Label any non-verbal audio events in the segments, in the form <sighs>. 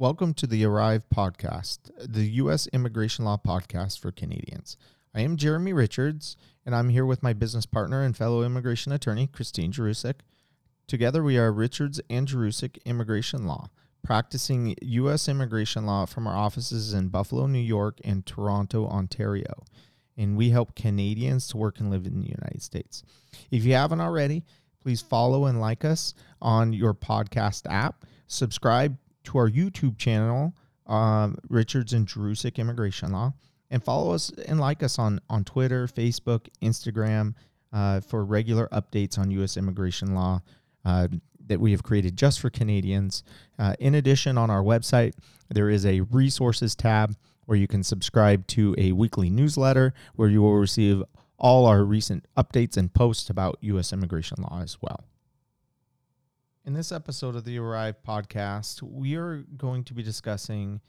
Welcome to the Arrive podcast, the U.S. immigration law podcast for Canadians. I am Jeremy Richards, and I'm here with my business partner and fellow immigration attorney, Christine Jerusik. Together, we are Richards and Jerusik Immigration Law, practicing U.S. immigration law from our offices in Buffalo, New York, and Toronto, Ontario. And we help Canadians to work and live in the United States. If you haven't already, please follow and like us on your podcast app. Subscribe to our YouTube channel, um, Richards and Jerusik Immigration Law, and follow us and like us on on Twitter, Facebook, Instagram uh, for regular updates on U.S. immigration law uh, that we have created just for Canadians. Uh, in addition, on our website, there is a resources tab where you can subscribe to a weekly newsletter where you will receive all our recent updates and posts about U.S. immigration law as well. In this episode of the Arrive podcast, we are going to be discussing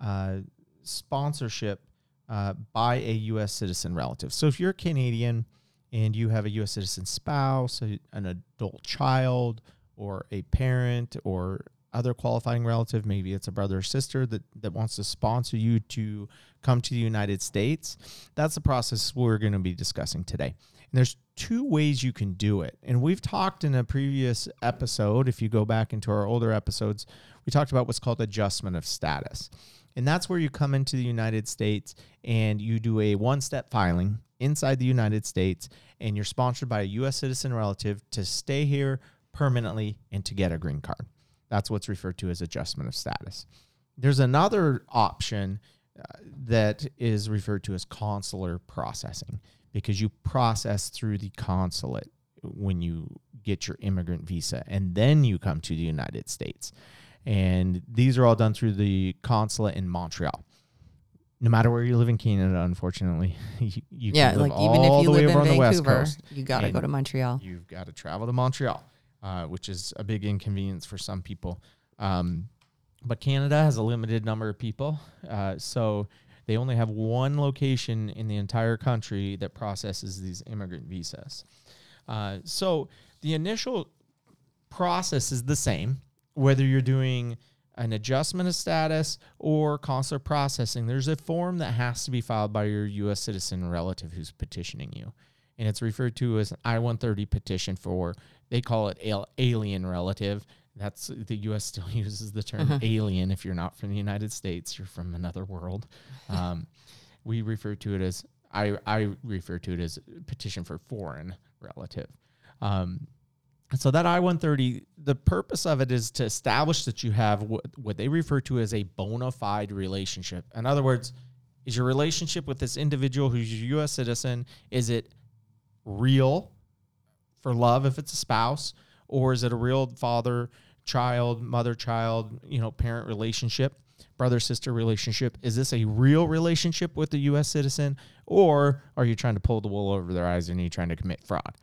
uh, sponsorship uh, by a U.S. citizen relative. So if you're a Canadian and you have a U.S. citizen spouse, a, an adult child, or a parent, or other qualifying relative, maybe it's a brother or sister that, that wants to sponsor you to come to the United States, that's the process we're going to be discussing today. And there's two ways you can do it. And we've talked in a previous episode, if you go back into our older episodes, we talked about what's called adjustment of status. And that's where you come into the United States and you do a one step filing inside the United States, and you're sponsored by a U.S. citizen relative to stay here permanently and to get a green card. That's what's referred to as adjustment of status. There's another option uh, that is referred to as consular processing because you process through the consulate when you get your immigrant visa and then you come to the United States. And these are all done through the consulate in Montreal. No matter where you live in Canada, unfortunately, <laughs> you, you yeah, can live like even all if you the way live over in on the West Vancouver, Coast. you got to go to Montreal. You've got to travel to Montreal, uh, which is a big inconvenience for some people. Um, but Canada has a limited number of people, uh, so they only have one location in the entire country that processes these immigrant visas. Uh, so the initial process is the same, whether you're doing an adjustment of status or consular processing. There's a form that has to be filed by your U.S. citizen relative who's petitioning you, and it's referred to as an I-130 petition for. They call it alien relative. That's the U.S. still <laughs> uses the term alien. If you're not from the United States, you're from another world. Um, <laughs> we refer to it as I I refer to it as petition for foreign relative. Um, so that I-130, the purpose of it is to establish that you have what, what they refer to as a bona fide relationship. In other words, is your relationship with this individual who's a U.S. citizen, is it real for love if it's a spouse, or is it a real father, child, mother, child, you know, parent relationship, brother, sister relationship? Is this a real relationship with the U.S. citizen, or are you trying to pull the wool over their eyes and are you trying to commit fraud?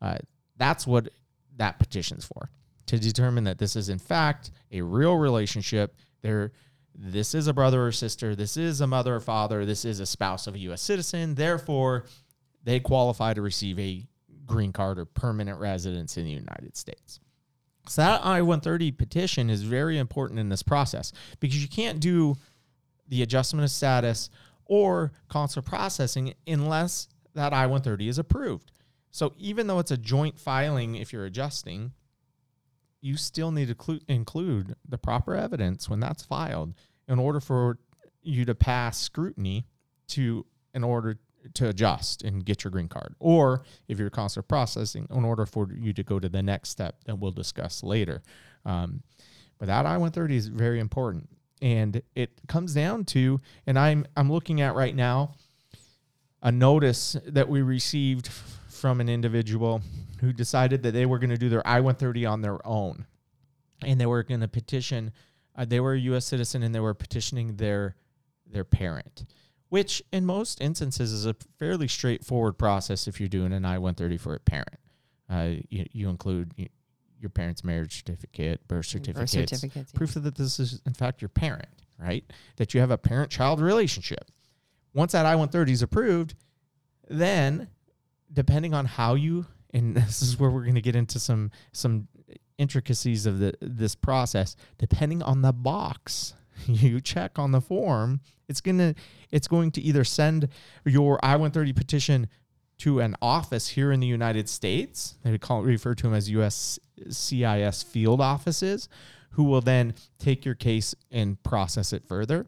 Uh, that's what that petition's for to determine that this is in fact a real relationship. There, this is a brother or sister. This is a mother or father. This is a spouse of a U.S. citizen. Therefore, they qualify to receive a green card or permanent residence in the United States. So that I-130 petition is very important in this process because you can't do the adjustment of status or consular processing unless that I-130 is approved. So even though it's a joint filing, if you're adjusting, you still need to clu- include the proper evidence when that's filed in order for you to pass scrutiny to in order to adjust and get your green card. Or if you're consular processing, in order for you to go to the next step that we'll discuss later. Um, but that I-130 is very important. And it comes down to, and I'm I'm looking at right now a notice that we received from an individual who decided that they were going to do their I-130 on their own, and they were going to petition. Uh, they were a U.S. citizen, and they were petitioning their their parent, which in most instances is a fairly straightforward process if you're doing an I-130 for a parent. Uh, you, you include your parent's marriage certificate, birth certificates, Birth certificates. yeah. proof that this is in fact your parent, right? That you have a parent-child relationship. Once that I-130 is approved, then depending on how you and <laughs> this is where we're going to get into some some intricacies of the this process depending on the box <laughs> you check on the form, it's gonna it's going to either send your I-130 petition to an office here in the United States. They call refer to them as USCIS field offices, who will then take your case and process it further,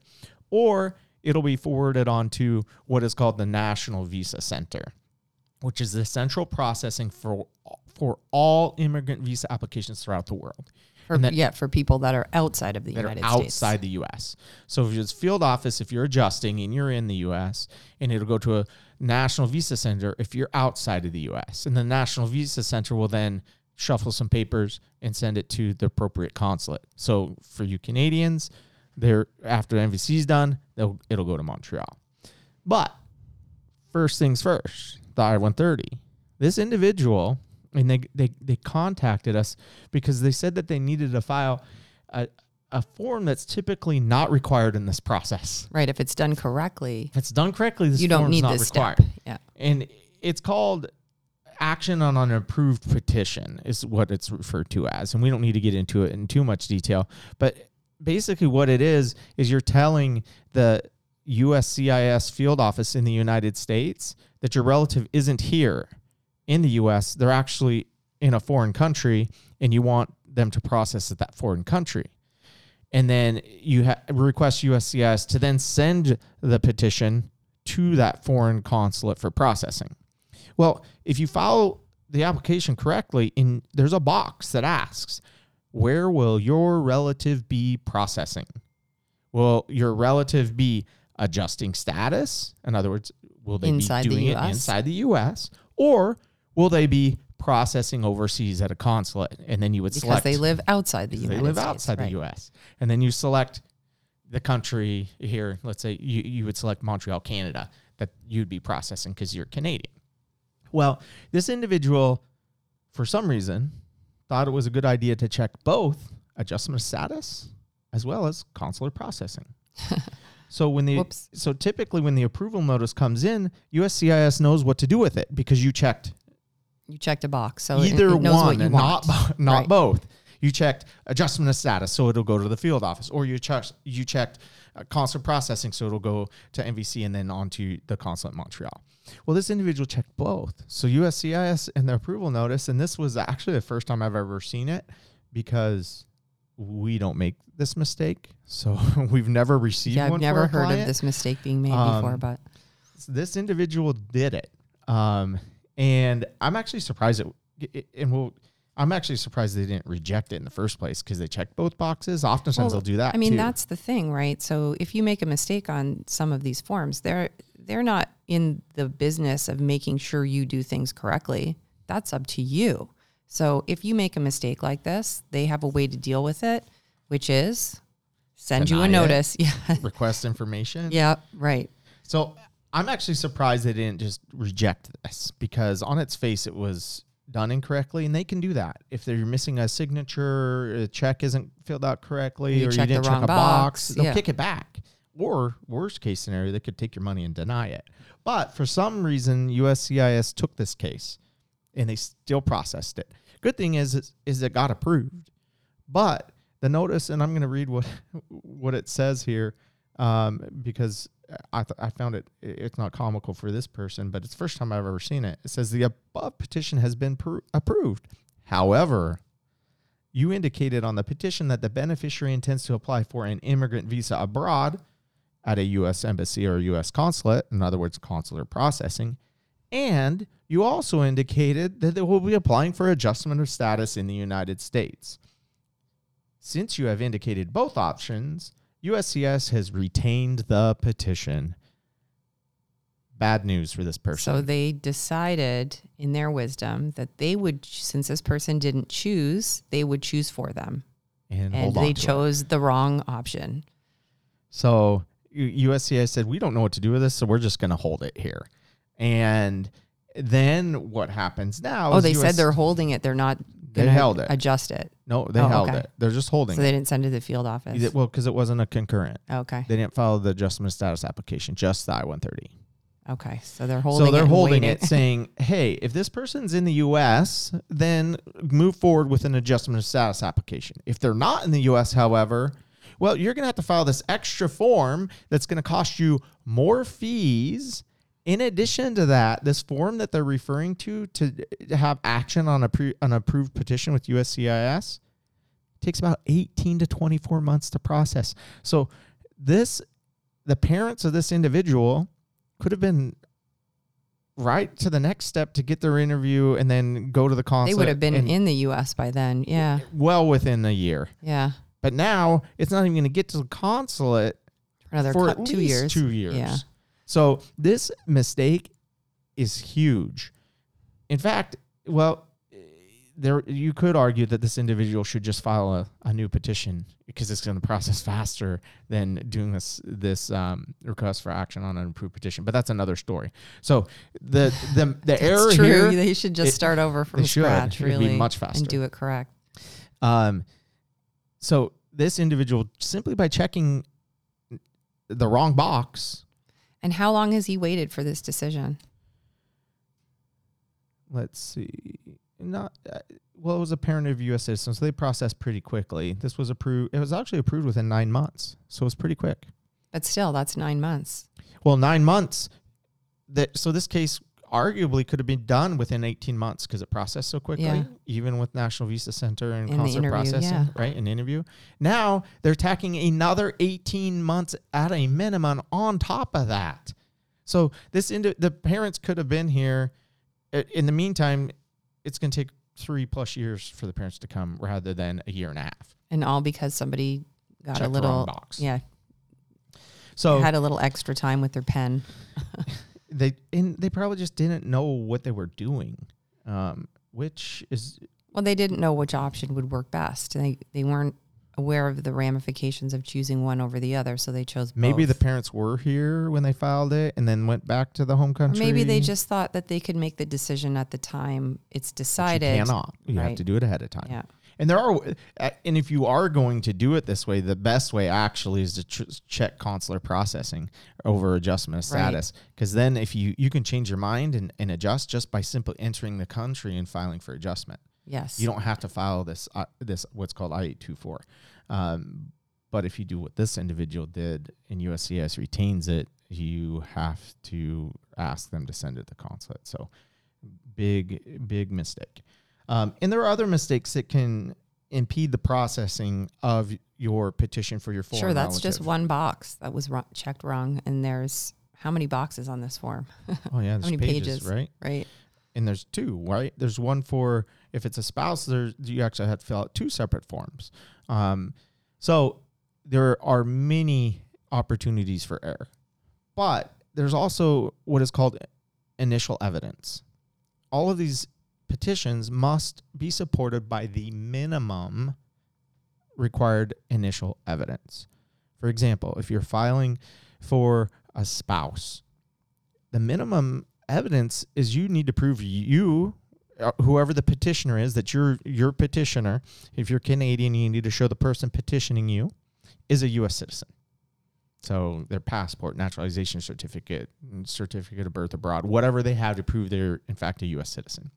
or it'll be forwarded on to what is called the National Visa Center, which is the central processing for for all immigrant visa applications throughout the world. For, that- yeah, for people that are outside of the that United are States. outside the U.S. So if it's field office, if you're adjusting and you're in the U.S., and it'll go to a national visa center if you're outside of the U.S. And the national visa center will then shuffle some papers and send it to the appropriate consulate. So for you Canadians, there after the is done, it'll go to Montreal. But first things first, the I-130. This individual, and they, they, they contacted us because they said that they needed to file a, a form that's typically not required in this process. Right. If it's done correctly, If it's done correctly, this you don't need not this required. step. Yeah. And it's called action on an approved petition is what it's referred to as. And we don't need to get into it in too much detail, but basically what it is is you're telling the USCIS field office in the United States that your relative isn't here in the US, they're actually in a foreign country and you want them to process at that foreign country. And then you ha- request USCIS to then send the petition to that foreign consulate for processing. Well, if you follow the application correctly, in there's a box that asks, "Where will your relative be processing?" Will your relative be adjusting status? In other words, will they Inside be doing it inside the U.S. or will they be processing overseas at a consulate? And then you would select. Because select they live outside the United States. they live States. outside right. the U.S. And then you select the country here. Let's say you, you would select Montreal, Canada, that you'd be processing because you're Canadian. Well, this individual, for some reason, thought it was a good idea to check both adjustment of status as well as consular processing. <laughs> so when the Whoops. so typically when the approval notice comes in, USCIS knows what to do with it because you checked You checked a box. So either it knows one, what you want. not <laughs> not Right. both. You checked adjustment of status, so it'll go to the field office, or you checked you checked uh, consular processing, so it'll go to NVC and then on to the consulate in Montreal. Well, this individual checked both. So USCIS and the approval notice, and this was actually the first time I've ever seen it because we don't make this mistake. So <laughs> we've never received Yeah. I've never heard client of this mistake being made Um, before, but this individual did it. Um, and I'm actually surprised it, and we'll, I'm actually surprised they didn't reject it in the first place because they checked both boxes. Oftentimes Well, they'll do that. I mean, too. that's the thing, right? So if you make a mistake on some of these forms, they're they're not in the business of making sure you do things correctly. That's up to you. So if you make a mistake like this, they have a way to deal with it, which is send you a Deny it. notice. <laughs> Yeah. request information. yeah, right. So I'm actually surprised they didn't just reject this because on its face it was done incorrectly, and they can do that if they're missing a signature, a check isn't filled out correctly, You or you didn't check a box. box, They'll yeah. kick it back. Or worst case scenario, they could take your money and deny it. But for some reason, USCIS took this case and they still processed it. Good thing is, is, is it got approved. But the notice, and I'm going to read what <laughs> what it says here, um, because I th- I found it. It's not comical for this person, but it's first time I've ever seen it. It says the above petition has been pro- approved. However, you indicated on the petition that the beneficiary intends to apply for an immigrant visa abroad at a U.S. embassy or U.S. consulate, in other words, consular processing. And you also indicated that they will be applying for adjustment of status in the United States. Since you have indicated both options, USCIS has retained the petition. Bad news for this person. So they decided in their wisdom that they would, since this person didn't choose, they would choose for them. and And they to it. chose the wrong option. So U- USCIS said, we don't know what to do with this, so we're just going to hold it here. And then what happens now? Oh, they US said they're holding it. They're not They held it. adjust it. no, they Oh, held okay. it. They're just holding So it. they didn't send it to the field office. Well, because it wasn't a concurrent. okay. They didn't follow the adjustment of status application, just the I-130. Okay. So they're holding so they're it. and holding waiting. it, saying, <laughs> "Hey, if this person's in the U.S., then move forward with an adjustment of status application. If they're not in the U.S., however, well, you're going to have to file this extra form that's going to cost you more fees. In addition to that, this form that they're referring to to have action on a pre, an approved petition with USCIS takes about 18 to 24 months to process. So this the parents of this individual could have been right to the next step to get their interview and then go to the consulate. They would have been in the U.S. by then. Yeah, well within a year. yeah. But now it's not even going to get to the consulate For another for cou- at two years. Two years. Yeah. So this mistake is huge. In fact, well, there you could argue that this individual should just file a, a new petition because it's going to process <laughs> faster than doing this this um, request for action on an approved petition. But that's another story. So the the <laughs> the error true. here, They should just it- start over from should. scratch, be really, much faster. and do it correct. Um, so this individual simply by checking the wrong box, And how long has he waited for this decision? let's see, not uh, well, it was a parent of U.S. citizens, so they processed pretty quickly. This was approved. It was actually approved within nine months, so it was pretty quick. But still, that's nine months. Well, nine months. That so this case arguably could have been done within 18 months because it processed so quickly, Yeah. even with National Visa Center and In consular processing, yeah. right? An interview. Now they're tacking another 18 months at a minimum on top of that. So this indi- the parents could have been here. In the meantime, it's going to take three plus years for the parents to come rather than a year and a half. And all because somebody got Checked a little, box. yeah, So had a little extra time with their pen. <laughs> they and they probably just didn't know what they were doing, um, which is Well, they didn't know which option would work best. They they weren't aware of the ramifications of choosing one over the other, so they chose maybe the parents were here when they filed it and then went back to the home Or country. maybe they just thought that they could make the decision at the time it's But you decided. cannot. You have to do it ahead of time. Yeah. And there are, uh, and if you are going to do it this way, the best way actually is to ch- check consular processing over adjustment of status. Because then, if you you can change your mind and, and adjust just by simply entering the country and filing for adjustment. Yes. You don't have to file this uh, this what's called I eight two four. Um, but if you do what this individual did and USCIS retains it, you have to ask them to send it to consulate. So big big mistake. Um, and there are other mistakes that can impede the processing of your petition for your foreign sure, that's just one box that was wrong, checked wrong, and there's how many boxes on this form, <laughs> Oh yeah, there's many pages, pages? right? right? and there's two, right? There's one for if it's a spouse. There's you actually have to fill out two separate forms. Um, so there are many opportunities for error, but there's also what is called initial evidence. All of these petitions must be supported by the minimum required initial evidence. For example, if you're filing for a spouse, the minimum evidence is you need to prove you uh, whoever the petitioner is that you're your petitioner. If you're canadian you need to show the person petitioning you is a us citizen. So their passport naturalization certificate certificate of birth abroad whatever they have to prove they're in fact a us citizen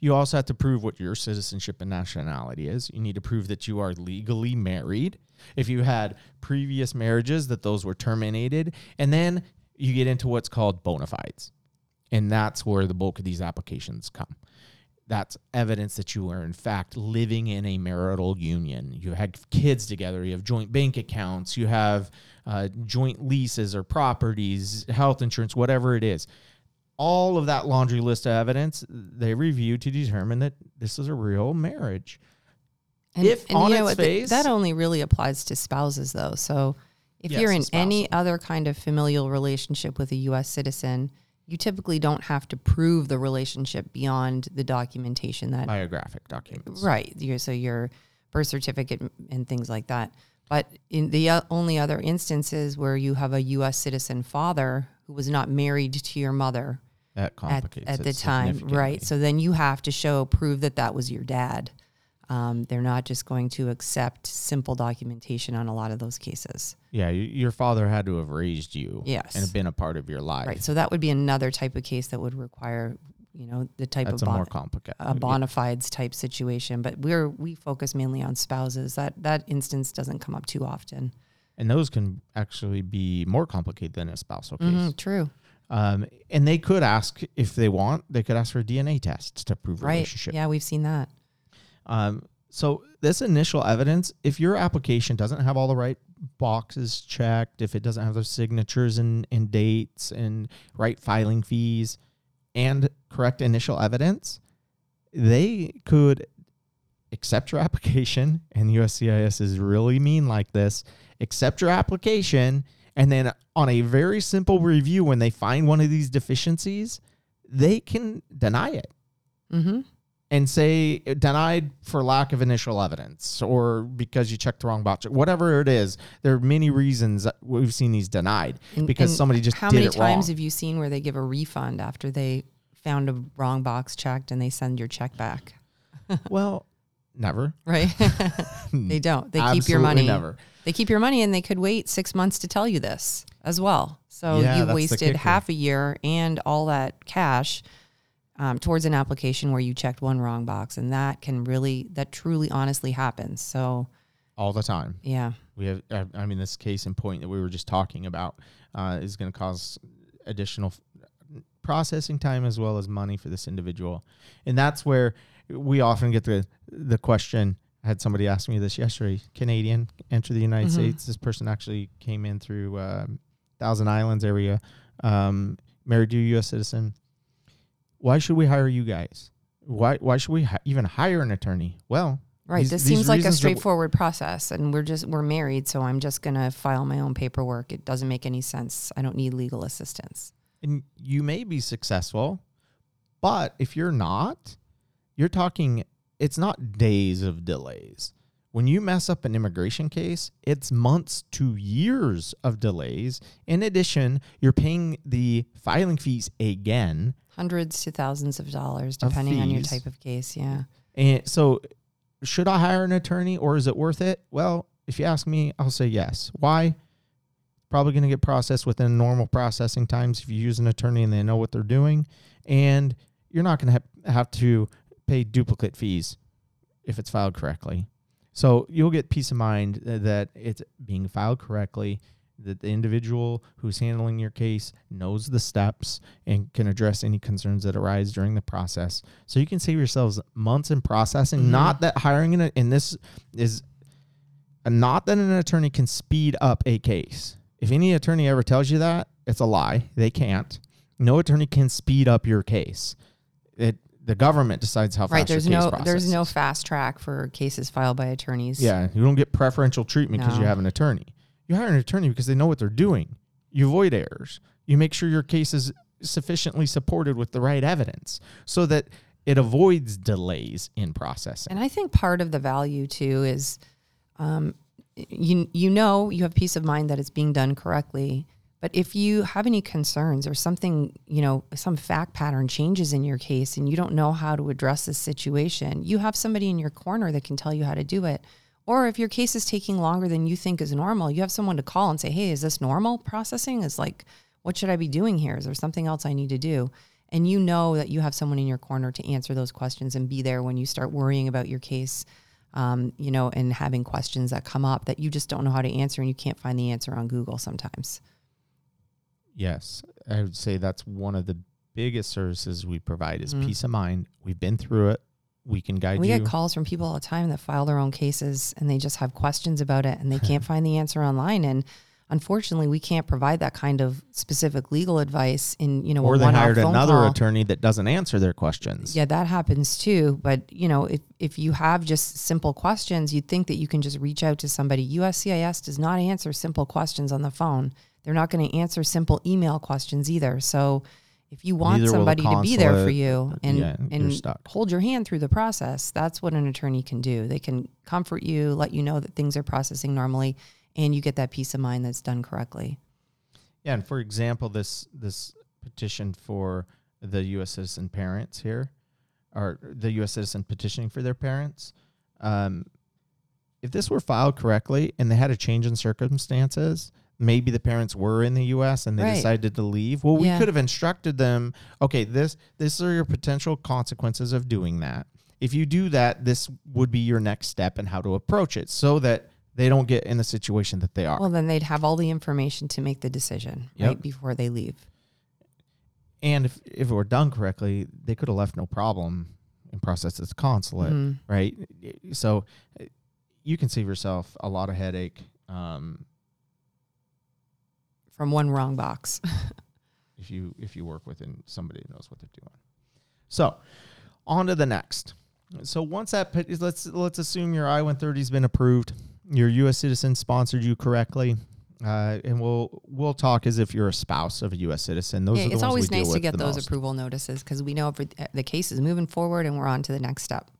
you also have to prove what your citizenship and nationality is you need to prove that you are legally married if you had previous marriages that those were terminated and then you get into what's called bona fides. And that's where the bulk of these applications come. That's evidence that you are, in fact, living in a marital union. You had kids together, you have joint bank accounts, you have uh, joint leases or properties, health insurance, whatever it is. All of that laundry list of evidence they review to determine that this is a real marriage. And, If on you know its face- that only really applies to spouses, though. So if Yes, you're in any other kind of familial relationship with a U.S. citizen, you typically don't have to prove the relationship beyond the documentation that Biographic documents. right. Your, so your birth certificate and things like that. But in the uh, only other instances where you have a U.S. citizen father who was not married to your mother That at, complicates at the time, right? So then you have to show prove that that was your dad. Um, they're not just going to accept simple documentation on a lot of those cases, Yeah, your father had to have raised you. Yes. And been a part of your life. right? So that would be another type of case that would require you know, the type That's of a bon- more complicated. a bona fides type situation. But we're we focus mainly on spouses. That that instance doesn't come up too often. And those can actually be more complicated than a spousal case. Mhm, true. Um, and they could ask if they want. They could ask for DNA tests to prove Right. relationship. Yeah, we've seen that. Um, so this initial evidence, if your application doesn't have all the right boxes checked, if it doesn't have the signatures and, and dates and right filing fees and correct initial evidence, they could accept your <laughs> application. And USCIS is really mean like this accept your application. And then on a very simple review, when they find one of these deficiencies, they can deny it Mm-hmm. and say denied for lack of initial evidence or because you checked the wrong box, whatever it is. There are many reasons we've seen these denied And- because and somebody just How many times wrong. have you seen where they give a refund after they found a wrong box checked and they send your check back? <laughs> well, never. Right? <laughs> they don't. They keep your money. Never. They keep your money and they could wait six months to tell you this as well. So Yeah, the wasted half a year and all that cash um, towards an application where you checked one wrong box. And that can really, that truly honestly happens. So, All the time. yeah. We have, I- I mean, this case in point that we were just talking about uh, is going to cause additional processing time as well as money for this individual, and that's where we often get the the question. I had somebody ask me this yesterday. Canadian enter the United Mhm. States. This person actually came in through um, Thousand Islands area, um, married to a U.S. citizen. Why should we hire you guys? Why why should we hi- even hire an attorney? Well, Right. these- this seems like a that w- straightforward process. And we're just, we're married. So I'm just going to file my own paperwork. It doesn't make any sense. I don't need legal assistance. and you may be successful, but if you're not, you're talking it's not days of delays. When you mess up an immigration case, it's months to years of delays. In addition, you're paying the filing fees again. Hundreds to thousands of dollars, Of depending on your type of case. Yeah. And so, should I hire an attorney or is it worth it? Well, if you ask me, I'll say yes. Why? Probably going to get processed within normal processing times if you use an attorney and they know what they're doing. And you're not going to have to pay duplicate fees if it's filed correctly. So you'll get peace of mind that it's being filed correctly, that the individual who's handling your case knows the steps and can address any concerns that arise during the process. So you can save yourselves months in processing. Mhm. Not that hiring an and this is uh, not that an attorney can speed up a case. If any attorney ever tells you that, it's a lie. They can't. No attorney can speed up your case. The government decides how fast Right. There's no, there's no fast track for cases filed by attorneys. Yeah, you don't get preferential treatment because you have an attorney. You hire an attorney because they know what they're doing. You avoid errors. You make sure your case is sufficiently supported with the right evidence so that it avoids delays in processing. And I think part of the value too is, um, you you know you have peace of mind that it's being done correctly. But if you have any concerns or something, you know, some fact pattern changes in your case and you don't know how to address this situation, you have somebody in your corner that can tell you how to do it. Or if your case is taking longer than you think is normal, you have someone to call and say, "Hey, is this normal processing? Is like, what should I be doing here? Is there something else I need to do?" And you know that you have someone in your corner to answer those questions and be there when you start worrying about your case, um, you know, and having questions that come up that you just don't know how to answer and you can't find the answer on Google sometimes. Yes, I would say that's one of the biggest services we provide is Mhm. peace of mind. We've been through it. We can guide you. We you. get calls from people all the time that file their own cases and they just have questions about it and they can't <laughs> find the answer online. And unfortunately, we can't provide that kind of specific legal advice in you know or they hired another call. attorney that doesn't answer their questions. Yeah, that happens too. But you know, if if you have just simple questions, you'd think that you can just reach out to somebody. USCIS does not answer simple questions on the phone. They're not going to answer simple email questions either. So if you want Neither somebody to be there for you and Yeah, and hold your hand through the process, that's what an attorney can do. They can comfort you, let you know that things are processing normally, and you get that peace of mind that's done correctly. Yeah, and for example, this this petition for the U.S. citizen parents here, or the U.S. citizen petitioning for their parents, um, if this were filed correctly and they had a change in circumstances, maybe the parents were in the US and they Right. decided to leave. Well, we Yeah. could have instructed them, okay, this this are your potential consequences of doing that. If you do that, this would be your next step and how to approach it so that they don't get in the situation that they are. Well, then they'd have all the information to make the decision Yep. right before they leave. and if, if it were done correctly, they could have left no problem and processed at the consulate, Mhm. right? So you can save yourself a lot of headache um, From one wrong box. <laughs> if you if you work within somebody who knows what they're doing. So, on to the next. So once that let's let's assume your I-130 has been approved, your U.S. citizen sponsored you correctly, uh, and we'll we'll talk as if you're a spouse of a U.S. citizen. Those Yeah, are the it's always nice to get those most. approval notices because we know the case is moving forward and we're on to the next step.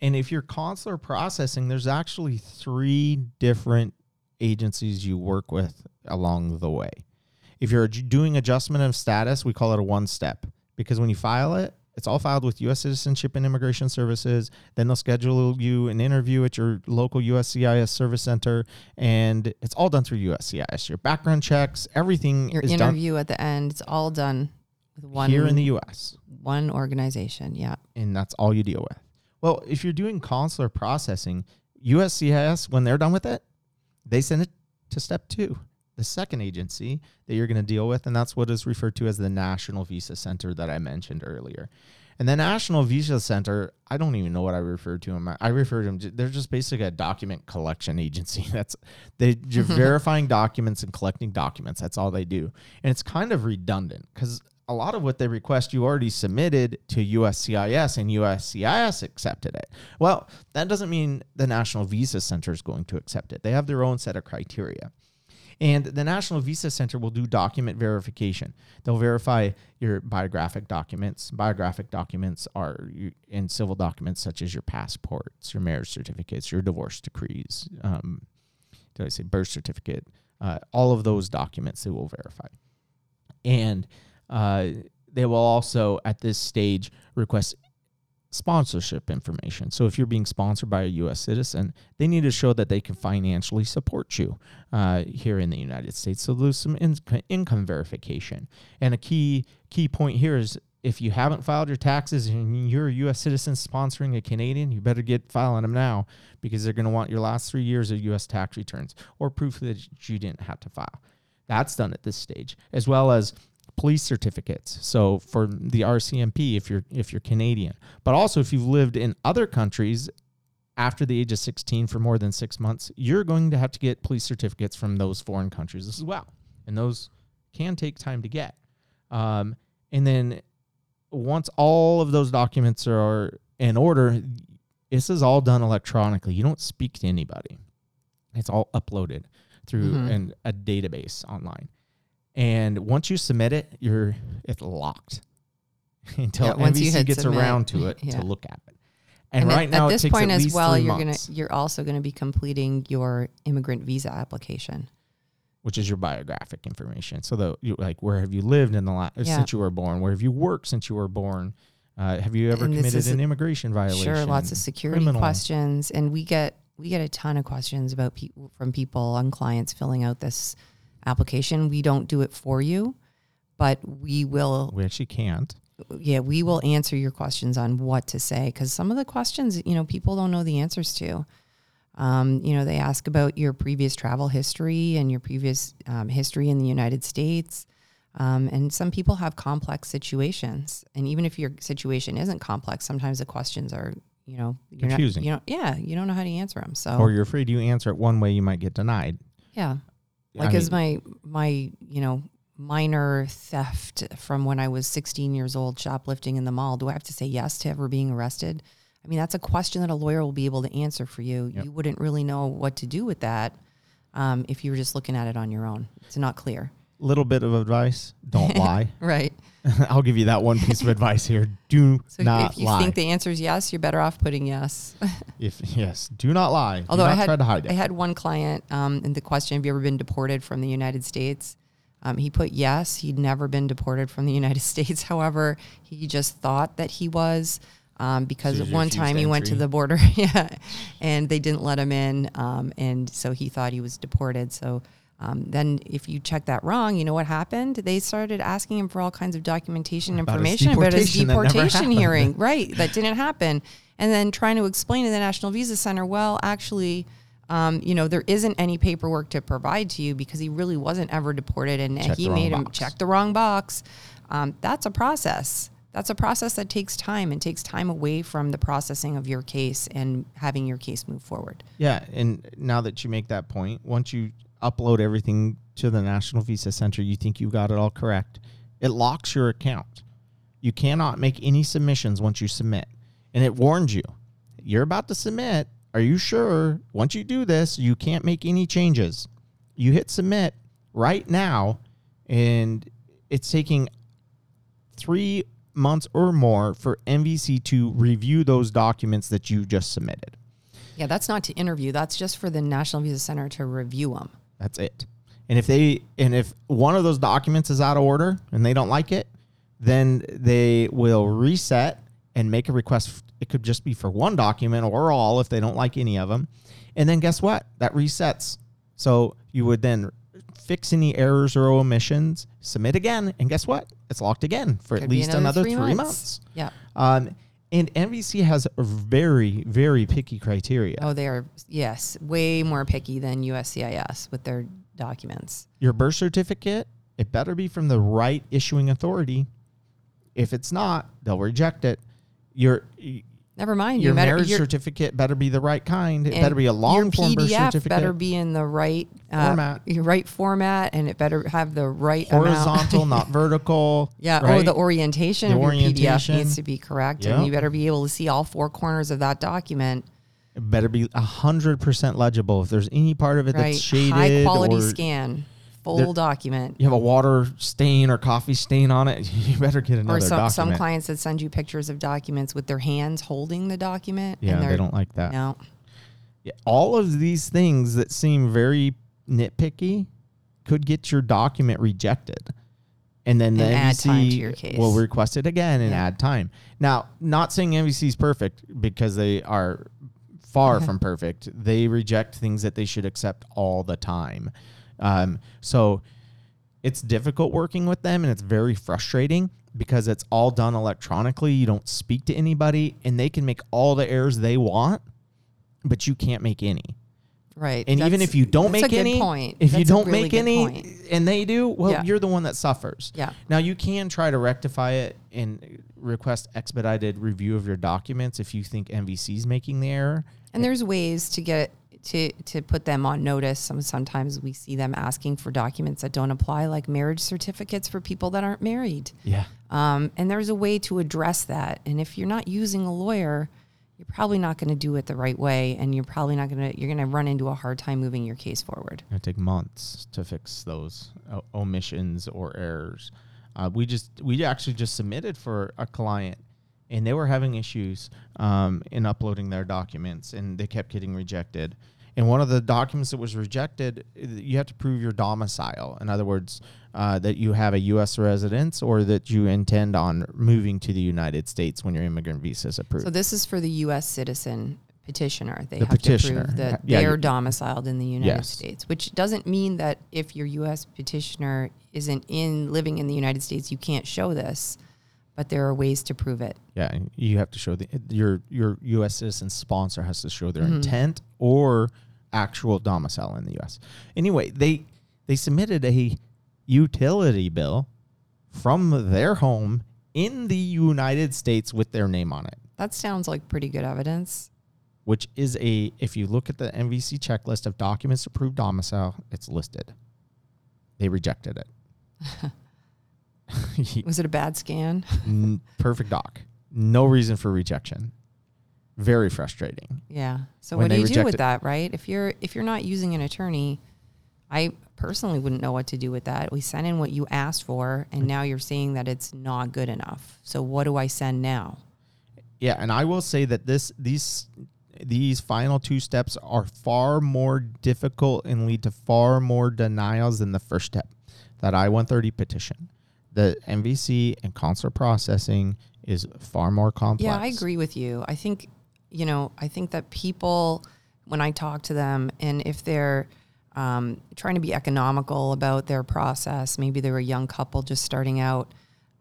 And if you're consular processing, there's actually three different agencies you work with along the way. If you're doing adjustment of status, we call it a one step because when you file it, it's all filed with U.S. Citizenship and Immigration Services. Then they'll schedule you an interview at your local USCIS service center, and it's all done through USCIS. Your background checks, everything Your interview at the end, it's all done with done one here in the U.S. one organization. Yeah. and that's all you deal with. Well, if you're doing consular processing, USCIS, when they're done with it, they send it to step two, the second agency that you're going to deal with. And that's what is referred to as the National Visa Center that I mentioned earlier. And the National Visa Center, I don't even know what I refer to them. I refer to them, they're just basically a document collection <laughs> agency. That's they, you're <laughs> verifying documents and collecting documents. That's all they do. And it's kind of redundant because a lot of what they request you already submitted to USCIS and USCIS accepted it. Well, that doesn't mean the National Visa Center is going to accept it. They have their own set of criteria. And the National Visa Center will do document verification. They'll verify your biographic documents. Biographic documents are in civil documents such as your passports, your marriage certificates, your divorce decrees. Um, did I say birth certificate? Uh, all of those documents they will verify. And uh, they will also, at this stage, request sponsorship information. So if you're being sponsored by a U.S. citizen, they need to show that they can financially support you uh, here in the United States. So there's some in- income verification. And a key key point here is if you haven't filed your taxes and you're a U.S. citizen sponsoring a Canadian, you better get filing them now because they're going to want your last three years of U.S. tax returns or proof that you didn't have to file. That's done at this stage, as well as police certificates. So for the RCMP, if you're if you're Canadian, but also if you've lived in other countries after the age of 16 for more than six months, you're going to have to get police certificates from those foreign countries as well, and those can take time to get. Um, and then once all of those documents are in order, this is all done electronically. You don't speak to anybody. It's all uploaded through Mhm. an, a database online. And once you submit it, you're it's locked <laughs> until Yeah, once you NVC hit gets submit, around to it <laughs> yeah. to look at it. And, at- right now, at this point at as well, you're months, gonna you're also gonna be completing your immigrant visa application. which is your biographic information. So the you, like where have you lived in the last Yeah. since you were born? Where have you worked since you were born? Uh, have you ever And committed an immigration violation? Sure, lots of security criminal? questions, and we get we get a ton of questions about people from people on clients filling out this application. We don't do it for you, but we will. We actually can't. Yeah, we will answer your questions on what to say because some of the questions, you know, people don't know the answers to. Um, you know, they ask about your previous travel history and your previous um, history in the United States. Um, and some people have complex situations. And even if your situation isn't complex, sometimes the questions are, you know, you're Confusing. Not, you know, yeah, you don't know how to answer them. So, Or you're afraid you answer it one way, you might get denied. yeah. I Like, is my, my, you know, minor theft from when I was 16 years old shoplifting in the mall, do I have to say yes to ever being arrested? I mean, that's a question that a lawyer will be able to answer for you. Yep. You wouldn't really know what to do with that um, if you were just looking at it on your own. It's not clear. Little bit of advice: don't <laughs> lie. Right. <laughs> I'll give you that one piece of advice here: do So not if you lie. think the answer is yes, you're better off putting yes. <laughs> if yes, do not lie. Although not I had try to hide it. I had one client, um, and the question: Have you ever been deported from the United States? Um, he put yes. He'd never been deported from the United States. However, he just thought that he was um, because So one time he went to the border, yeah, and they didn't let him in, um, and so he thought he was deported. So Um, then, if you check that wrong, you know what happened? They started asking him for all kinds of documentation About his information about his deportation that never deportation happened. hearing. Right, that didn't happen. And then trying to explain to the National Visa Center, well, actually, um, you know, there isn't any paperwork to provide to you because he really wasn't ever deported, and Check he made him box. check the wrong box. Um, that's a process. That's a process that takes time and takes time away from the processing of your case and having your case move forward. Yeah, and now that you make that point, once you upload everything to the National Visa Center, you think you got it all correct. It locks your account. You cannot make any submissions once you submit. And it warns you. You're about to submit. Are you sure? Once you do this, you can't make any changes. You hit submit right now, and it's taking three months or more for NVC to review those documents that you just submitted. Yeah, that's not to interview. That's just for the National Visa Center to review them. That's it. And if they and if one of those documents is out of order and they don't like it, then they will reset and make a request. It could just be for one document or all if they don't like any of them. And then guess what? That resets. So you would then fix any errors or omissions, submit again, and guess what? It's locked again for at Could be least another another three three, months. months. Yeah. Um, and NVC has very, very picky criteria. Oh, they are, yes, way more picky than USCIS with their documents. your birth certificate, it better be from the right issuing authority. If it's not, they'll reject it. Your Never mind. your you better, marriage your, certificate better be the right kind. It better be a long form birth PDF certificate. better be in the right uh, Format. right format, and it better have the right amount. horizontal, <laughs> not vertical. Yeah, or the orientation The of your PDF orientation. needs to be correct, Yep. and you better be able to see all four corners of that document. It better be hundred percent legible. If there's any part of it Right, that's shaded high quality or scan, full There- document. you have a water stain or coffee stain on it, <laughs> you better get another Or some, document. some clients that send you pictures of documents with their hands holding the document. yeah, and they don't like that. No, Yeah, all of these things that seem very nitpicky could get your document rejected. And then the And add NVC your case. will request it again and Yeah. add time. Now, not saying NVC is perfect because they are far from perfect. They reject things that they should accept all the time. Um, so it's difficult working with them and it's very frustrating because it's all done electronically. You don't speak to anybody and they can make all the errors they want, but you can't make any. right. And even if you don't make any, point. if you That's a don't really make any point. and they do, well, Yeah. you're the one that suffers. Yeah. Now you can try to rectify it and request expedited review of your documents if you think NVC is making the error. And there's ways to get to to put them on notice. Some sometimes we see them asking for documents that don't apply, like marriage certificates for people that aren't married. Yeah. Um, and there's a way to address that. And if you're not using a lawyer, you're probably not going to do it the right way, and you're probably not going to you're going to run into a hard time moving your case forward. It'll take months to fix those o- omissions or errors. Uh, we just we actually just submitted for a client, and they were having issues um, in uploading their documents, and they kept getting rejected. And one of the documents that was rejected, you have to prove your domicile. In other words, uh, that you have a U.S. residence or that you intend on moving to the United States when your immigrant visa is approved. So this is for the U.S. citizen petitioner. They The have petitioner. to prove that Yeah, they're domiciled in the United Yes. States, which doesn't mean that if your U.S. petitioner isn't in living in the United States, you can't show this. But there are ways to prove it. Yeah, you have to show the your your U.S. citizen sponsor has to show their mm-hmm. intent or actual domicile in the U.S. Anyway, they they submitted a utility bill from their home in the United States with their name on it, That sounds like pretty good evidence. which is a if you look at the NVC checklist of documents to prove domicile, it's listed. They rejected it. <laughs> <laughs> Was it a bad scan? Perfect doc. No reason for rejection. Very frustrating. Yeah. So When what do you do with it- that, right? If you're if you're not using an attorney, I personally wouldn't know what to do with that. We sent in what you asked for, and mm. now you're saying that it's not good enough. So what do I send now? Yeah, and I will say that this these these final two steps are far more difficult and lead to far more denials than the first step, that I-130 petition. The NVC and consular processing is far more complex. Yeah, I agree with you. I think, you know, I think that people, when I talk to them, and if they're, um, trying to be economical about their process. Maybe they're a young couple just starting out.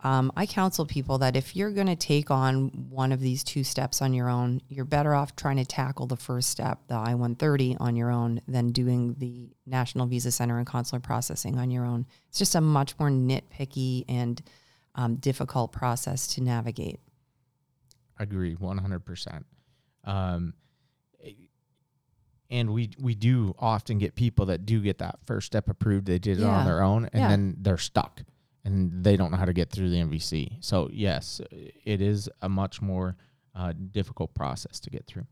Um, I counsel people that if you're going to take on one of these two steps on your own, you're better off trying to tackle the first step, the I 130, on your own than doing the National Visa Center and consular processing on your own. It's just a much more nitpicky and um, difficult process to navigate. Agree, one hundred percent. Um, and we we do often get people that do get that first step approved. They did it on their own, and Yeah. then they're stuck, and they don't know how to get through the NVC. So yes, it is a much more uh, difficult process to get through,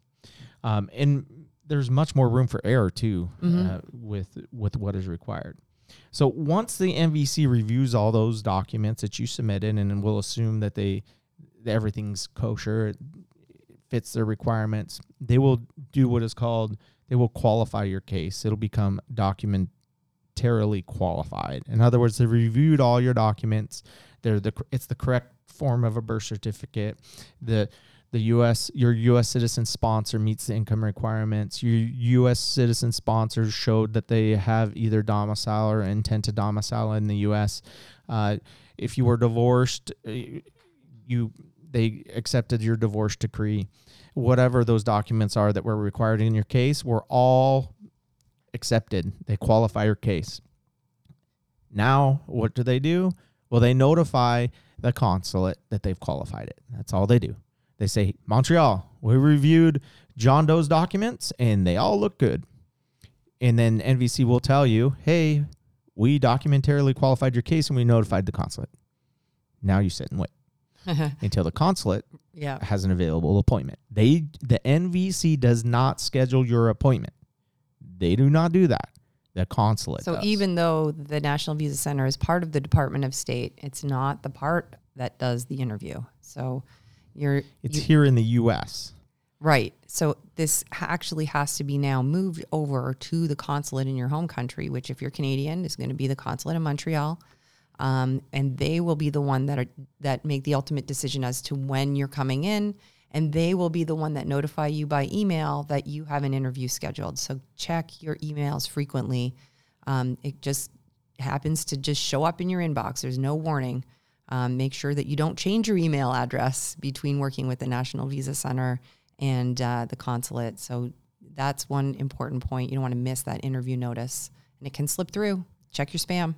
um, and there's much more room for error too Mhm. uh, with with what is required. So once the NVC reviews all those documents that you submitted, and we'll assume that they that everything's kosher, it fits their requirements, they will do what is called they will qualify your case. It'll become documentarily qualified. In other words, they reviewed all your documents. They're the it's the correct form of a birth certificate. The the U.S. your U.S. citizen sponsor meets the income requirements. Your U.S. citizen sponsors showed that they have either domicile or intent to domicile in the U.S. Uh, if you were divorced, uh, you they accepted your divorce decree. Whatever those documents are that were required in your case were all accepted. They qualify your case. Now, what do they do? Well, they notify the consulate that they've qualified it. That's all they do. They say, Montreal, we reviewed John Doe's documents and they all look good. And then NVC will tell you, hey, we documentarily qualified your case and we notified the consulate. Now you sit and wait <laughs> until the consulate yeah. has an available appointment. They the NVC does not schedule your appointment. They do not do that. The consulate. So does. even though the National Visa Center is part of the Department of State, it's not the part that does the interview. So you're it's you- here in the U.S. right. So this actually has to be now moved over to the consulate in your home country, which if you're Canadian is going to be the consulate in Montreal. Um, and they will be the one that are that make the ultimate decision as to when you're coming in, and they will be the one that notify you by email that you have an interview scheduled. So check your emails frequently. Um, it just happens to just show up in your inbox. There's no warning. Um, make sure that you don't change your email address between working with the National Visa Center and uh, the consulate. So that's one important point. You don't want to miss that interview notice, and it can slip through. Check your spam.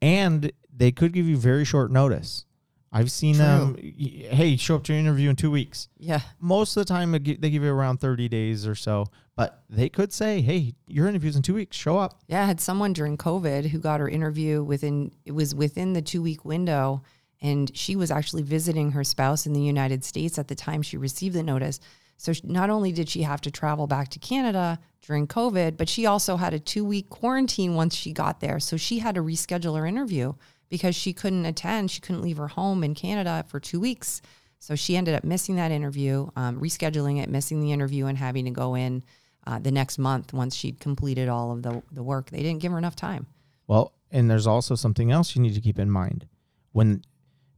and they could give you very short notice. I've seen them. Hey, show up to your interview in two weeks. Yeah. Most of the time, they they give you around thirty days or so. But they could say, "Hey, your interview's in two weeks. Show up." Yeah, I had someone during COVID who got her interview within it was within the two week window, and she was actually visiting her spouse in the United States at the time she received the notice. So not only did she have to travel back to Canada during COVID, but she also had a two week quarantine once she got there. So she had to reschedule her interview because she couldn't attend. She couldn't leave her home in Canada for two weeks. So she ended up missing that interview, um, rescheduling it, missing the interview, and having to go in uh, the next month once she'd completed all of the, the work. They didn't give her enough time. Well, and there's also something else you need to keep in mind when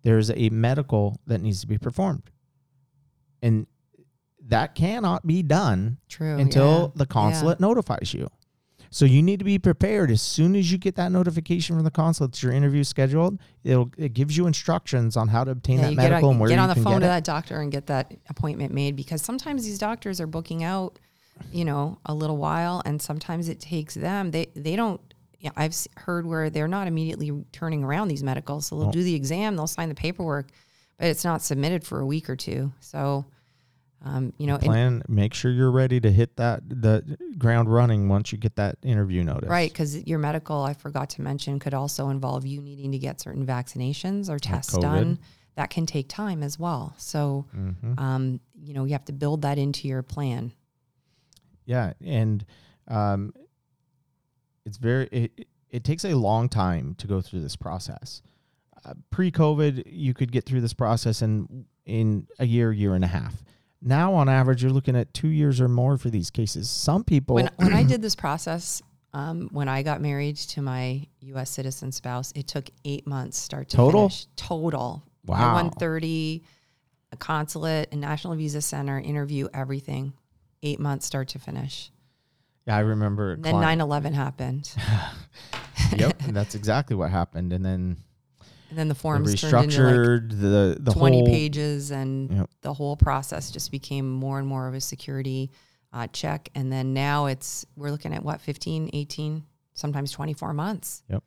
there's a medical that needs to be performed. And that cannot be done True. until yeah. the consulate notifies you. So you need to be prepared as soon as you get that notification from the consulate that your interview is scheduled. It'll it gives you instructions on how to obtain Yeah, that medical get, and where get you on the phone to that doctor and get that appointment made because sometimes these doctors are booking out, you know, a little while, and sometimes it takes them. They they don't. Yeah, I've heard where they're not immediately turning around these medicals, so they'll Oh. do the exam, they'll sign the paperwork, but it's not submitted for a week or two. So, um, you know, and- Plan. Make sure you're ready to hit that the ground running once you get that interview notice. Right, because your medical, I forgot to mention, could also involve you needing to get certain vaccinations or tests COVID. done. That can take time as well. So, Mhm. um, you know, you have to build that into your plan. Yeah, and um, it's very it, it takes a long time to go through this process. Uh, pre-COVID, you could get through this process in in a year, year and a half. Now, on average, you're looking at two years or more for these cases. Some people, When when I <clears throat> did this process, um, when I got married to my U.S. citizen spouse, it took eight months start to Total? finish. Total. Wow. One thirty, a consulate, a national visa center, interview, everything. Eight months start to finish. Yeah, I remember. then client- 9 11 happened. <laughs> yep, and <laughs> that's exactly what happened. And then And then the forms turned into like restructured the the 20 whole pages, and Yep. the whole process just became more and more of a security uh, check. And then now it's, we're looking at what, 15, 18, sometimes 24 months. Yep.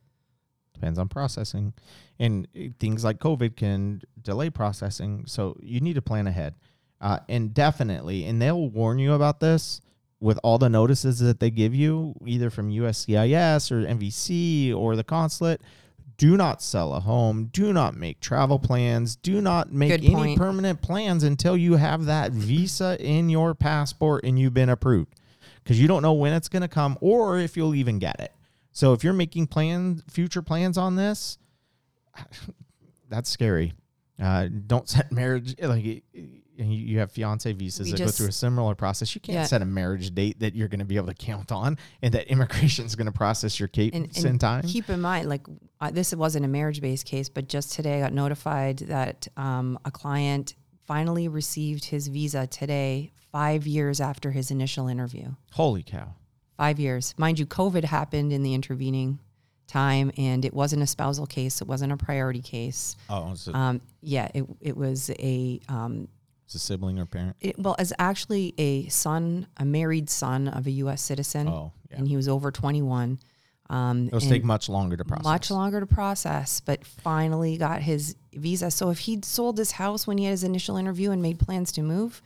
Depends on processing and uh, things like covid can delay processing so you need to plan ahead uh, and definitely and they'll warn you about this with all the notices that they give you either from uscis or nvc or the consulate do not sell a home do not make travel plans do not make Good any point. permanent plans until you have that visa in your passport and you've been approved because you don't know when it's going to come or if you'll even get it so if you're making plans, future plans on this, <sighs> that's scary. Uh, don't set marriage like you you have fiance visas We that just- go through a similar process. You can't Yeah. set a marriage date that you're going to be able to count on, and that immigration is going to process your case And, in and time. keep in mind, like uh, this wasn't a marriage-based case, but just today I got notified that um, a client finally received his visa today, five years after his initial interview. Holy cow! Five years, mind you. COVID happened in the intervening time, and it wasn't a spousal case. It wasn't a priority case. Oh, a, Um, yeah, it it was a um, it's a sibling or parent. it, well, as actually a son, a married son of a U.S. citizen, Oh, yeah. and he was over twenty-one. Um, Those and- take much longer to process. much longer to process, but finally got his visa. So if he'd sold his house when he had his initial interview and made plans to move,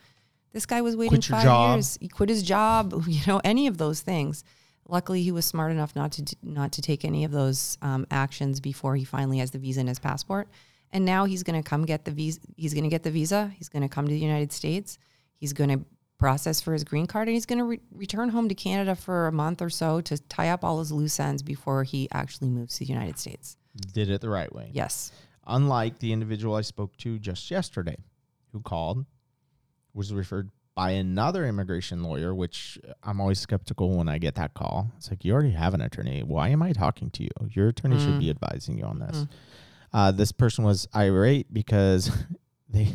this guy was waiting five job. years. He quit his job, <laughs> you know, any of those things. Luckily, he was smart enough not to not to take any of those um, actions before he finally has the visa in his passport. And now he's going to come get the visa. He's going to get the visa. He's going to come to the United States. He's going to process for his green card, and he's going to re- return home to Canada for a month or so to tie up all his loose ends before he actually moves to the United States. Did it the right way. Yes. Unlike the individual I spoke to just yesterday, who called, was referred by another immigration lawyer, which uh, I'm always skeptical when I get that call. It's like, you already have an attorney. Why am I talking to you? Your attorney should be mm. advising you on this. Mm. Uh, this person was irate because <laughs> they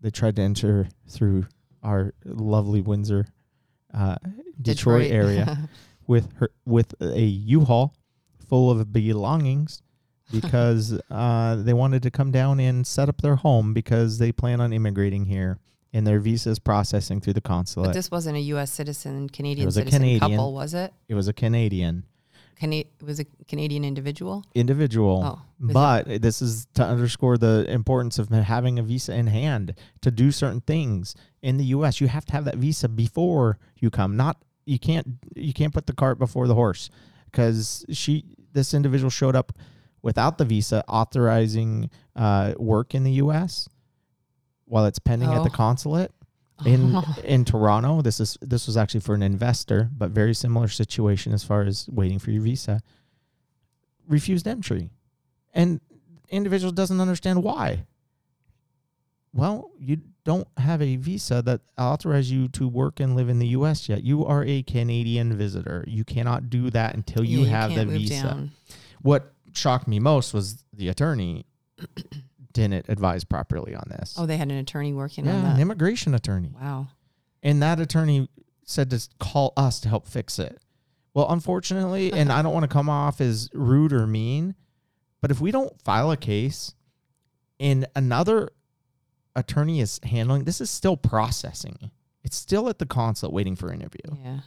they tried to enter through our lovely Windsor, uh, Detroit, <laughs> area with her with a U-Haul full of belongings because <laughs> uh, they wanted to come down and set up their home because they plan on immigrating here and their visa is processing through the but consulate. this wasn't a U.S. citizen, Canadian was a citizen Canadian. couple, was it? it was a Canadian Cana- it was a Canadian individual. individual. Oh, but this is to underscore the importance of having a visa in hand to do certain things in the U.S. You have to have that visa before you come. Not you can't you can't put the cart before the horse because she this individual showed up without the visa authorizing uh, work in the U.S. while it's pending at the Oh. consulate in <laughs> in Toronto. This is this was actually for an investor, but very similar situation as far as waiting for your visa. Refused entry, and individual doesn't understand why. Well, you don't have a visa that authorizes you to work and live in the U.S. yet. You are a Canadian visitor. You cannot do that until you Yeah, have the visa. down. What shocked me most was the attorney didn't advise properly on this. Oh, they had an attorney working on that. an immigration attorney. wow. And that attorney said to call us to help fix it. Well, unfortunately, and I don't want to come off as rude or mean, but if we don't file a case and another attorney is handling, this is still processing. It's still at the consulate waiting for interview. Yeah.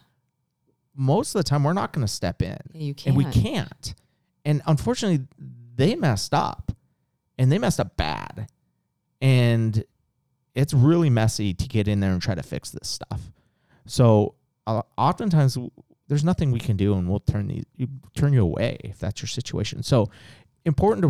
Most of the time, we're not going to step in Yeah, you can't. and we can't. And unfortunately, they messed up and they messed up bad. And it's really messy to get in there and try to fix this stuff. So, uh, oftentimes, there's nothing we can do, and we'll turn these you turn you away if that's your situation. So, important to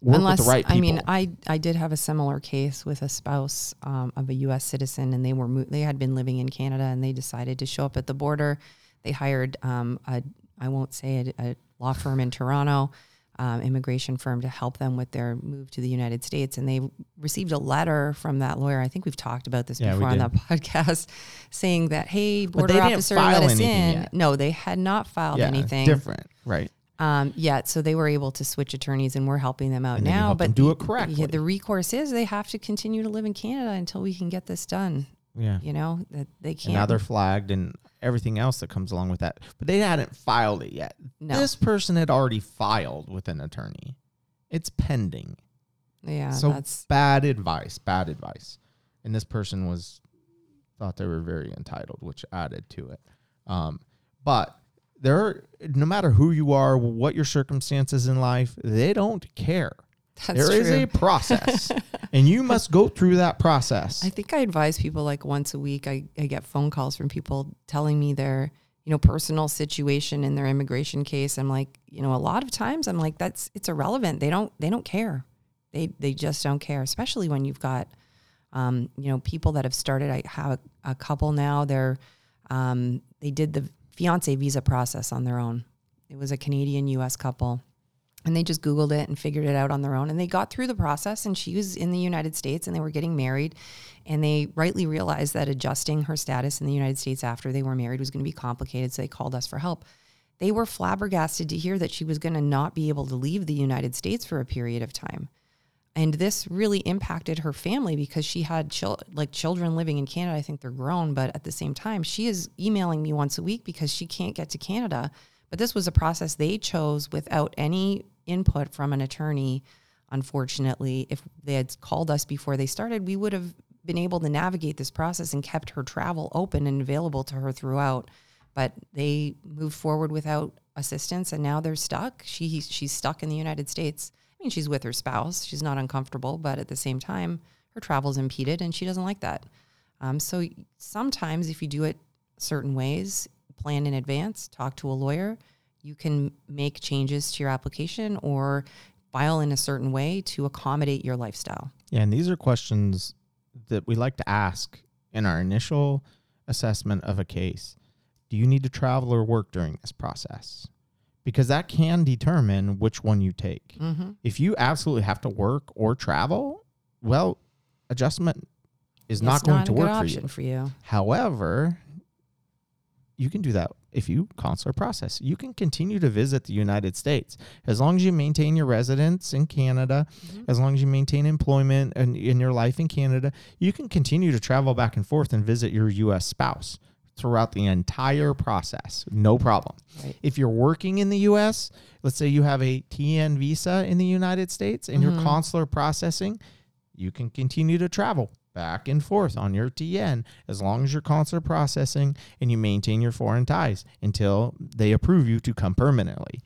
work Unless with the right people. I mean, I I did have a similar case with a spouse um, of a U.S. citizen, and they were mo- they had been living in Canada, and they decided to show up at the border. They hired um, a I won't say a law firm in Toronto, um, immigration firm to help them with their move to the United States, and they received a letter from that lawyer. I think we've talked about this Yeah, before on that <laughs> podcast, saying that hey, border officer, let us in. yet. No, they had not filed yeah, anything different, right? um, yet. So they were able to switch attorneys, and we're helping them out And now. But do it the- correctly. Yeah, the recourse is they have to continue to live in Canada until we can get this done. Yeah. You know that they can't. Now they're flagged and everything else that comes along with that. But they hadn't filed it yet. No. This person had already filed with an attorney. It's pending. yeah, so that's bad advice, bad advice. And this person was thought they were very entitled, which added to it. Um, but there, are, no matter who you are, what your circumstances in life, they don't care. That's There is true. a process, <laughs> and you must go through that process. I think I advise people like once a week. I, I get phone calls from people telling me their you know personal situation in their immigration case. I'm like, you know, a lot of times I'm like, that's it's irrelevant. They don't they don't care. They they just don't care. Especially when you've got um, you know people that have started. I have a, a couple now. They're um, they did the fiance visa process on their own. It was a Canadian U.S. couple and they just googled it and figured it out on their own and they got through the process and she was in the united states and they were getting married and they rightly realized that adjusting her status in the united states after they were married was going to be complicated so they called us for help they were flabbergasted to hear that she was going to not be able to leave the united states for a period of time and this really impacted her family because she had chil- like children living in Canada. I think they're grown, but at the same time, she is emailing me once a week because she can't get to Canada. But this was a process they chose without any input from an attorney. Unfortunately, if they had called us before they started, we would have been able to navigate this process and kept her travel open and available to her throughout. But they moved forward without assistance, and now they're stuck. She she's stuck in the United States. I mean, she's with her spouse. She's not uncomfortable, but at the same time, her travel's impeded, and she doesn't like that. Um, so sometimes, if you do it certain ways, plan in advance, talk to a lawyer, you can make changes to your application or file in a certain way to accommodate your lifestyle. Yeah, and these are questions that we like to ask in our initial assessment of a case. Do you need to travel or work during this process? Because that can determine which one you take. Mm-hmm. If you absolutely have to work or travel, well, adjustment is not going to a good work for you. for you. However, you can do that if you consular process. You can continue to visit the United States as long as you maintain your residence in Canada, as long as you maintain employment and in your life in Canada. You can continue to travel back and forth and visit your U.S. spouse throughout the entire process. No problem. Right. If you're working in the U.S., let's say you have a TN visa in the United States and Mhm. you're consular processing, you can continue to travel back and forth on your TN as long as you're consular processing and you maintain your foreign ties until they approve you to come permanently.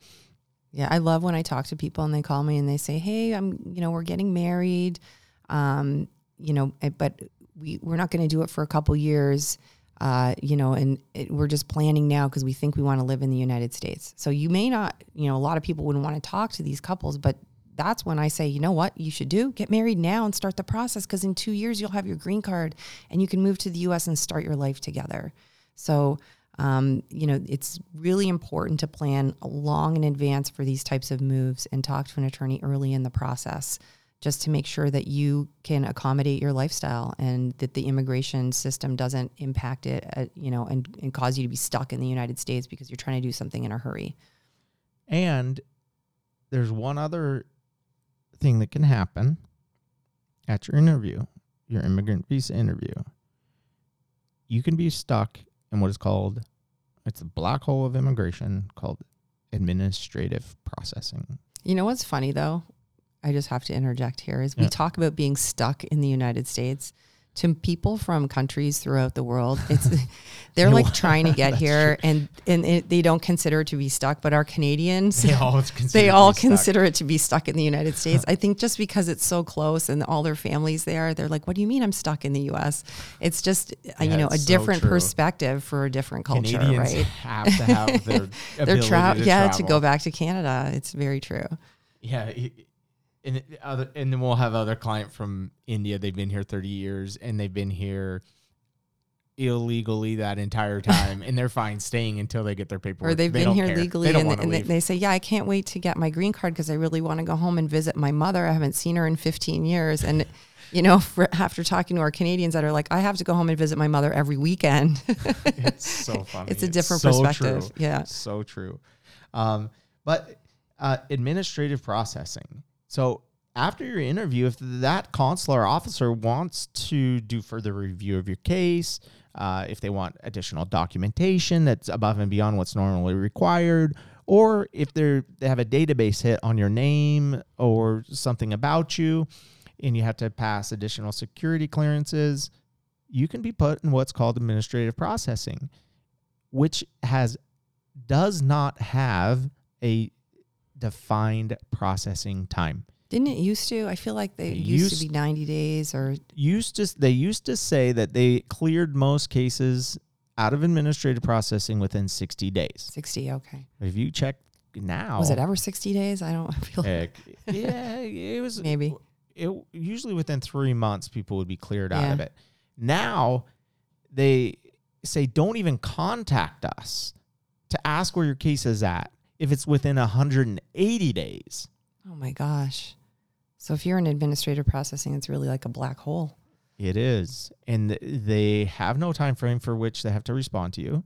Yeah, I love when I talk to people and they call me and they say, "Hey, I'm, you know, we're getting married, um, you know, eh, but we we're not going to do it for a couple years, uh, you know, and it, we're just planning now because we think we want to live in the United States." So you may not, you know, a lot of people wouldn't want to talk to these couples, but that's when I say, you know what, you should do get married now and start the process because in two years you'll have your green card and you can move to the U.S. and start your life together. So um, you know, it's really important to plan long in advance for these types of moves and talk to an attorney early in the process just to make sure that you can accommodate your lifestyle and that the immigration system doesn't impact it, uh, you know, and, and cause you to be stuck in the United States because you're trying to do something in a hurry. And there's one other thing that can happen at your interview, your immigrant visa interview. You can be stuck in what is called it's a black hole of immigration called administrative processing. You know what's funny though? I just have to interject here is we Yeah. talk about being stuck in the United States. To people from countries throughout the world, it's <laughs> they're like trying to get here, and and it, they don't consider it to be stuck. But our Canadians, all they all <laughs> consider it to be stuck in the United <laughs> States. I think just because it's so close and all their families there, they're like, "What do you mean I'm stuck in the U.S.?" It's just uh, you know a so different true. perspective for a different culture, Canadians right? have to have their They're tra- to yeah travel. to go back to Canada. It's very true. Yeah, he- and other, and then we'll have other client from India. They've been here thirty years, and they've been here illegally that entire <laughs> time, and they're fine staying until they get their paperwork. or they've They been here care. legally They and, and they, they say yeah i can't wait to get my green card because i really want to go home and visit my mother i haven't seen her in 15 years and <laughs> you know <laughs> for, after talking to our canadians that are like i have to go home and visit my mother every weekend it's so funny. it's a different so perspective True. yeah so true. Um, but uh, administrative processing. So after your interview, if that consular officer wants to do further review of your case, uh, if they want additional documentation that's above and beyond what's normally required, or if they're they have a database hit on your name or something about you, and you have to pass additional security clearances, you can be put in what's called administrative processing, which has does not have a defined processing time. Didn't it used to? I feel like they used, used- to be 90 days or Used to they used to say that they cleared most cases out of administrative processing within 60 days. 60. Okay. If you check now, Was it ever 60 days? I don't <laughs> feel heck, yeah, <laughs> it was maybe. it usually within three months people would be cleared out of it. Now they say don't even contact us to ask where your case is at if it's within 180 days. Oh my gosh. So if you're in administrative processing, it's really like a black hole. It is, and they have no time frame for which they have to respond to you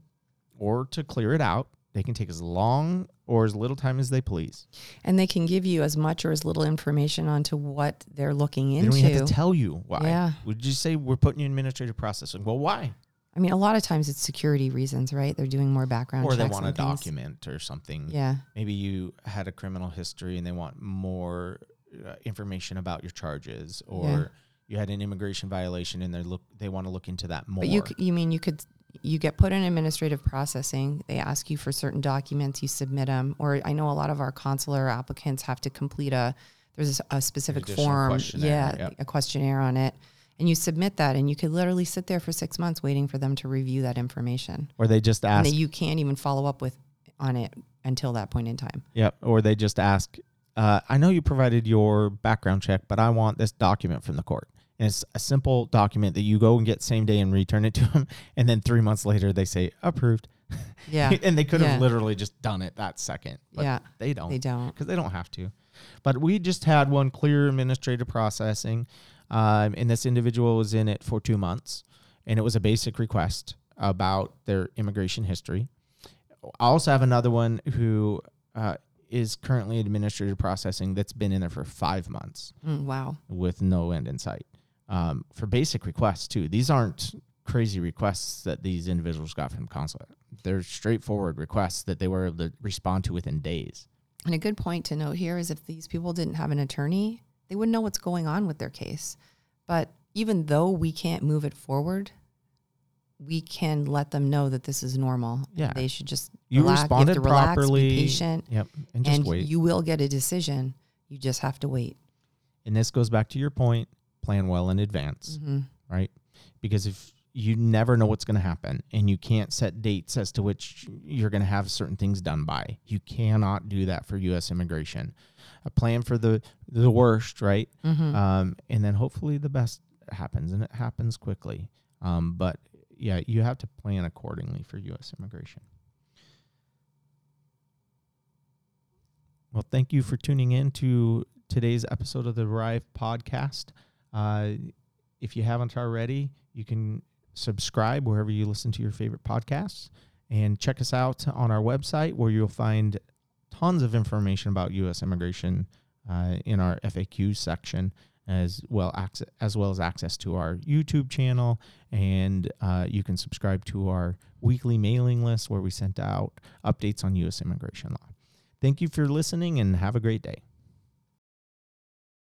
or to clear it out. They can take as long or as little time as they please. And they can give you as much or as little information onto what they're looking into. They don't have to tell you why. Yeah. Would you say we're putting you in administrative processing? Well, why? I mean, a lot of times it's security reasons, right? They're doing more background or they checks want a things. document or something. Yeah. maybe you had a criminal history and they want more uh, information about your charges or Yeah. you had an immigration violation and they look they want to look into that more But you you mean you could you get put in administrative processing. They ask you for certain documents, you submit them. Or I know a lot of our consular applicants have to complete a there's a specific form, yeah, yep. a questionnaire on it, and you submit that, and you could literally sit there for six months waiting for them to review that information, or they just ask that you can't even follow up with on it until that point in time. Yep. Or they just ask, uh, I know you provided your background check, but I want this document from the court. And it's a simple document that you go and get same day and return it to them. <laughs> And then three months later, they say approved. Yeah, <laughs> and they could have Yeah. literally just done it that second. But yeah, they don't they don't. because they don't have to. But we just had one clear administrative processing. Um, and this individual was in it for two months. And it was a basic request about their immigration history. I also have another one who uh, is currently administrative processing that's been in there for five months Mm, wow. with no end in sight um, for basic requests too. These aren't crazy requests that these individuals got from consulate. They're straightforward requests that they were able to respond to within days. And a good point to note here is if these people didn't have an attorney, they wouldn't know what's going on with their case. But even though we can't move it forward, we can let them know that this is normal. Yeah. They should just You relax. responded you have to relax, properly. be patient, Yep, and just and wait. you will get a decision. You just have to wait. and this goes back to your point: plan well in advance, hmm right? Because if you never know what's going to happen, and you can't set dates as to which you're going to have certain things done by, you cannot do that for U.S. immigration. A plan for the the worst, right? hmm um, and then hopefully the best happens, and it happens quickly. Um, but yeah, you have to plan accordingly for U.S. immigration. Well, thank you for tuning in to today's episode of the Arrive podcast. Uh, if you haven't already, you can subscribe wherever you listen to your favorite podcasts and check us out on our website where you'll find tons of information about U.S. immigration uh, in our FAQ section, as well access, as well as access to our YouTube channel, and uh, you can subscribe to our weekly mailing list where we send out updates on U.S. immigration law. Thank you for listening, and have a great day.